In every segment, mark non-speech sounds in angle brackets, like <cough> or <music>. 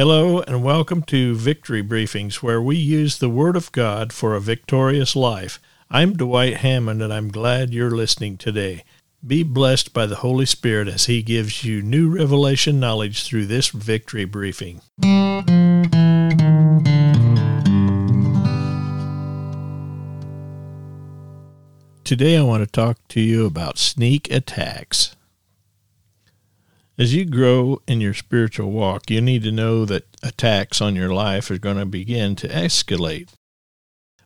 Hello, and welcome to Victory Briefings, where we use the Word of God for a victorious life. I'm Dwight Hammond, and I'm glad you're listening today. Be blessed by the Holy Spirit as He gives you new revelation knowledge through this Victory Briefing. Today, I want to talk to you about sneak attacks. As you grow in your spiritual walk, you need to know that attacks on your life are going to begin to escalate.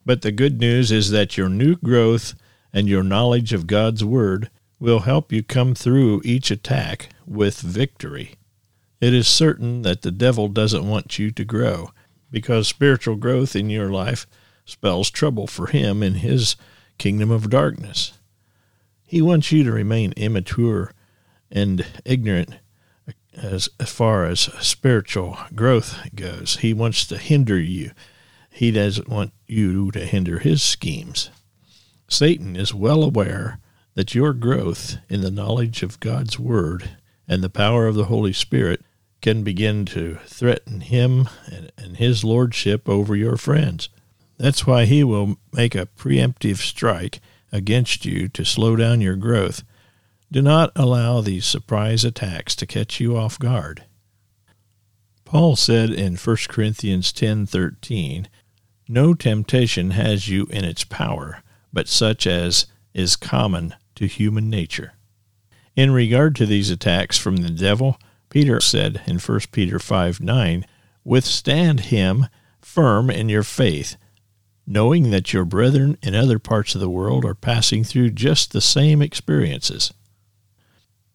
But the good news is that your new growth and your knowledge of God's Word will help you come through each attack with victory. It is certain that the devil doesn't want you to grow because spiritual growth in your life spells trouble for him in his kingdom of darkness. He wants you to remain immature and ignorant as, as far as spiritual growth goes. He wants to hinder you. He doesn't want you to hinder his schemes. Satan is well aware that your growth in the knowledge of God's Word and the power of the Holy Spirit can begin to threaten him and, and his lordship over your friends. That's why he will make a preemptive strike against you to slow down your growth do not allow these surprise attacks to catch you off guard. Paul said in 1 Corinthians 10:13, "No temptation has you in its power, but such as is common to human nature." In regard to these attacks from the devil, Peter said in 1 Peter 5:9, "Withstand him firm in your faith, knowing that your brethren in other parts of the world are passing through just the same experiences."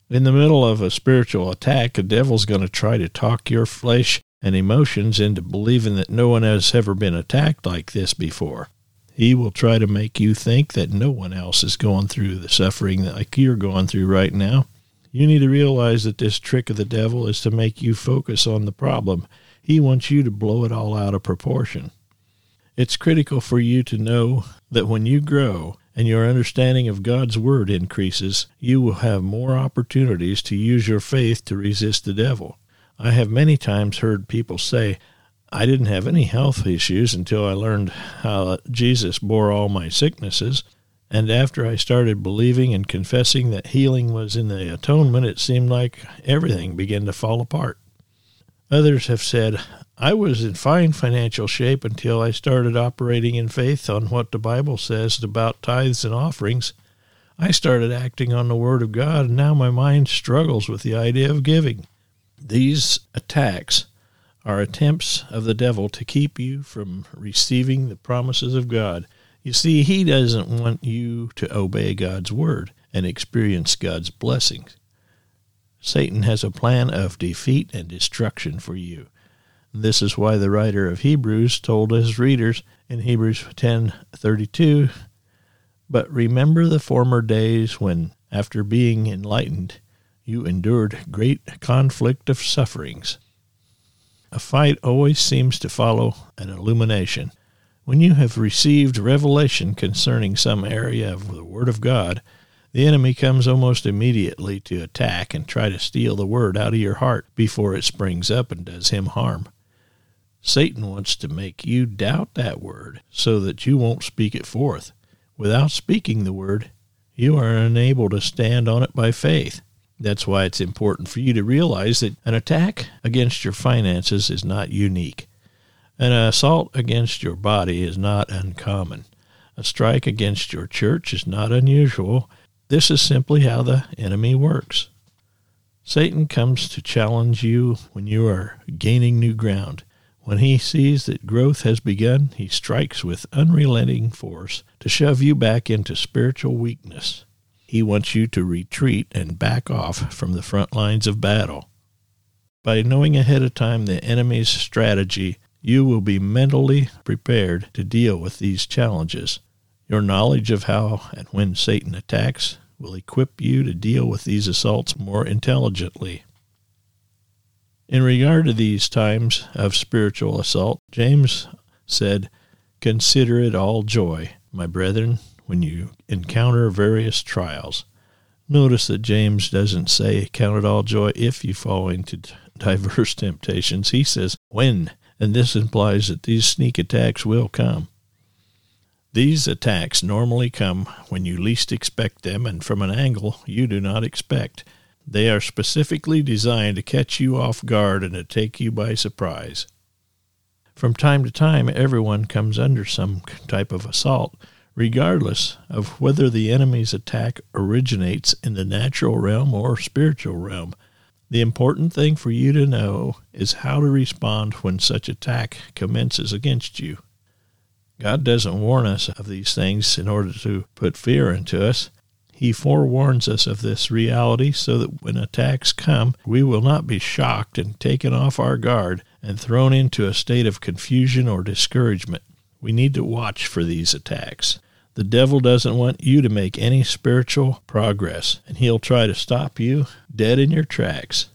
In the middle of a spiritual attack, the devil's going to try to talk your flesh and emotions into believing that no one has ever been attacked like this before. He will try to make you think that no one else is going through the suffering like you're going through right now. You need to realize that this trick of the devil is to make you focus on the problem. He wants you to blow it all out of proportion. It's critical for you to know that when you grow, and your understanding of God's Word increases, you will have more opportunities to use your faith to resist the devil. I have many times heard people say, I didn't have any health issues until I learned how Jesus bore all my sicknesses. And after I started believing and confessing that healing was in the atonement, it seemed like everything began to fall apart. Others have said, I was in fine financial shape until I started operating in faith on what the Bible says about tithes and offerings. I started acting on the Word of God, and now my mind struggles with the idea of giving. These attacks are attempts of the devil to keep you from receiving the promises of God. You see, he doesn't want you to obey God's Word and experience God's blessings. Satan has a plan of defeat and destruction for you. This is why the writer of Hebrews told his readers in Hebrews 10:32, "But remember the former days when after being enlightened you endured great conflict of sufferings." A fight always seems to follow an illumination. When you have received revelation concerning some area of the Word of God, the enemy comes almost immediately to attack and try to steal the Word out of your heart before it springs up and does him harm. Satan wants to make you doubt that word so that you won't speak it forth. Without speaking the word, you are unable to stand on it by faith. That's why it's important for you to realize that an attack against your finances is not unique. An assault against your body is not uncommon. A strike against your church is not unusual. This is simply how the enemy works. Satan comes to challenge you when you are gaining new ground. When he sees that growth has begun, he strikes with unrelenting force to shove you back into spiritual weakness. He wants you to retreat and back off from the front lines of battle. By knowing ahead of time the enemy's strategy, you will be mentally prepared to deal with these challenges. Your knowledge of how and when Satan attacks will equip you to deal with these assaults more intelligently. In regard to these times of spiritual assault, James said, Consider it all joy, my brethren, when you encounter various trials, Notice that James doesn't say, Count it all joy if you fall into <laughs> diverse temptations. He says, When? And this implies that these sneak attacks will come. These attacks normally come when you least expect them and from an angle you do not expect. They are specifically designed to catch you off guard and to take you by surprise. From time to time, everyone comes under some type of assault, regardless of whether the enemy's attack originates in the natural realm or spiritual realm. The important thing for you to know is how to respond when such attack commences against you. God doesn't warn us of these things in order to put fear into us. He forewarns us of this reality so that when attacks come, we will not be shocked and taken off our guard and thrown into a state of confusion or discouragement. We need to watch for these attacks. The devil doesn't want you to make any spiritual progress, and he'll try to stop you dead in your tracks.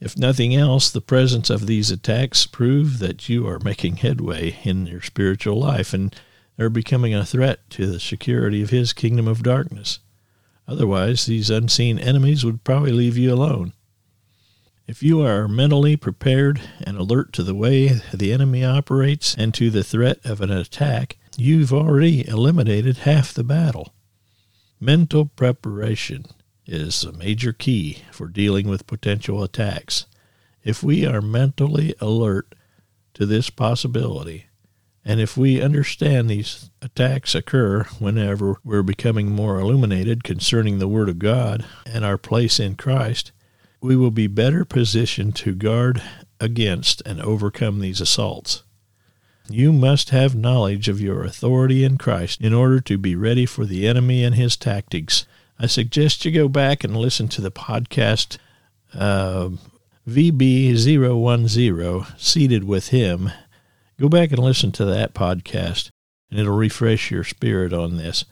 If nothing else, the presence of these attacks prove that you are making headway in your spiritual life and are becoming a threat to the security of his kingdom of darkness. Otherwise, these unseen enemies would probably leave you alone. If you are mentally prepared and alert to the way the enemy operates and to the threat of an attack, you've already eliminated half the battle. Mental preparation is a major key for dealing with potential attacks. If we are mentally alert to this possibility, and if we understand these attacks occur whenever we're becoming more illuminated concerning the Word of God and our place in Christ, we will be better positioned to guard against and overcome these assaults. You must have knowledge of your authority in Christ in order to be ready for the enemy and his tactics I suggest you go back and listen to the podcast uh, VB010, Seated with Him. Go back and listen to that podcast, and it'll refresh your spirit on this.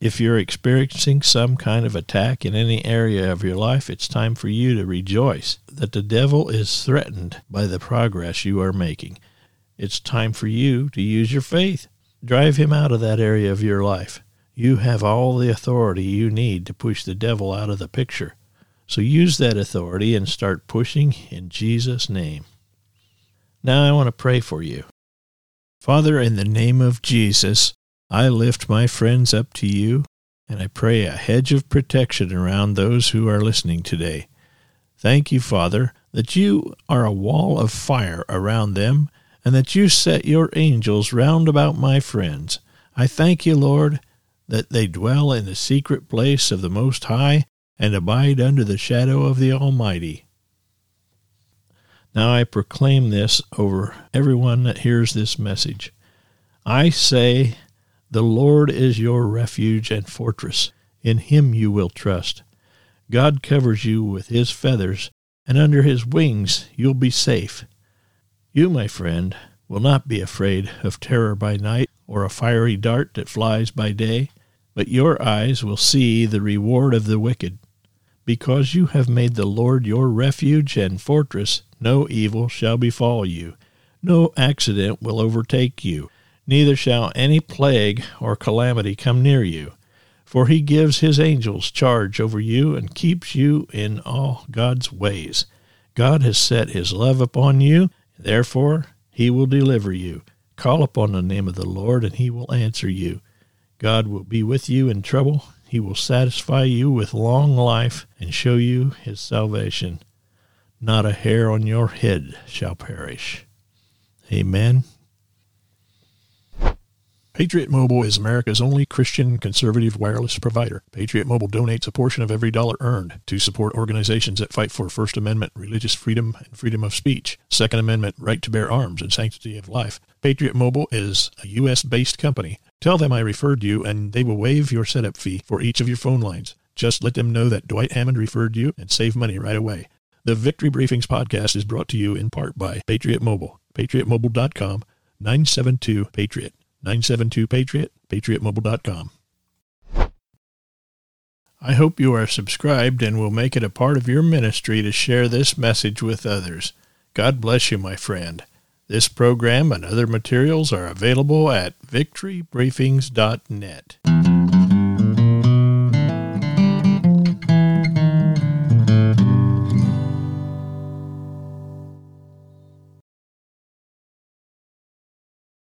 If you're experiencing some kind of attack in any area of your life, it's time for you to rejoice that the devil is threatened by the progress you are making. It's time for you to use your faith. Drive him out of that area of your life. You have all the authority you need to push the devil out of the picture. So use that authority and start pushing in Jesus' name. Now I want to pray for you. Father, in the name of Jesus, I lift my friends up to you, and I pray a hedge of protection around those who are listening today. Thank you, Father, that you are a wall of fire around them, and that you set your angels round about my friends. I thank you, Lord, that they dwell in the secret place of the Most High and abide under the shadow of the Almighty. Now I proclaim this over everyone that hears this message. I say, The Lord is your refuge and fortress. In him you will trust. God covers you with his feathers, and under his wings you'll be safe. You, my friend, will not be afraid of terror by night, or a fiery dart that flies by day, but your eyes will see the reward of the wicked. Because you have made the Lord your refuge and fortress, no evil shall befall you, no accident will overtake you, neither shall any plague or calamity come near you. For he gives his angels charge over you and keeps you in all God's ways. God has set his love upon you, therefore he will deliver you. Call upon the name of the Lord, and he will answer you. God will be with you in trouble. He will satisfy you with long life and show you his salvation. Not a hair on your head shall perish. Amen. Patriot Mobile is America's only Christian conservative wireless provider. Patriot Mobile donates a portion of every dollar earned to support organizations that fight for First Amendment religious freedom and freedom of speech, Second Amendment right to bear arms and sanctity of life. Patriot Mobile is a U.S. based company Tell them I referred you, and they will waive your setup fee for each of your phone lines. Just let them know that Dwight Hammond referred you and save money right away. The Victory Briefings podcast is brought to you in part by Patriot Mobile, patriotmobile.com, 972 Patriot, 972 Patriot, patriotmobile.com. I hope you are subscribed and will make it a part of your ministry to share this message with others. God bless you, my friend. This program and other materials are available at victorybriefings.net.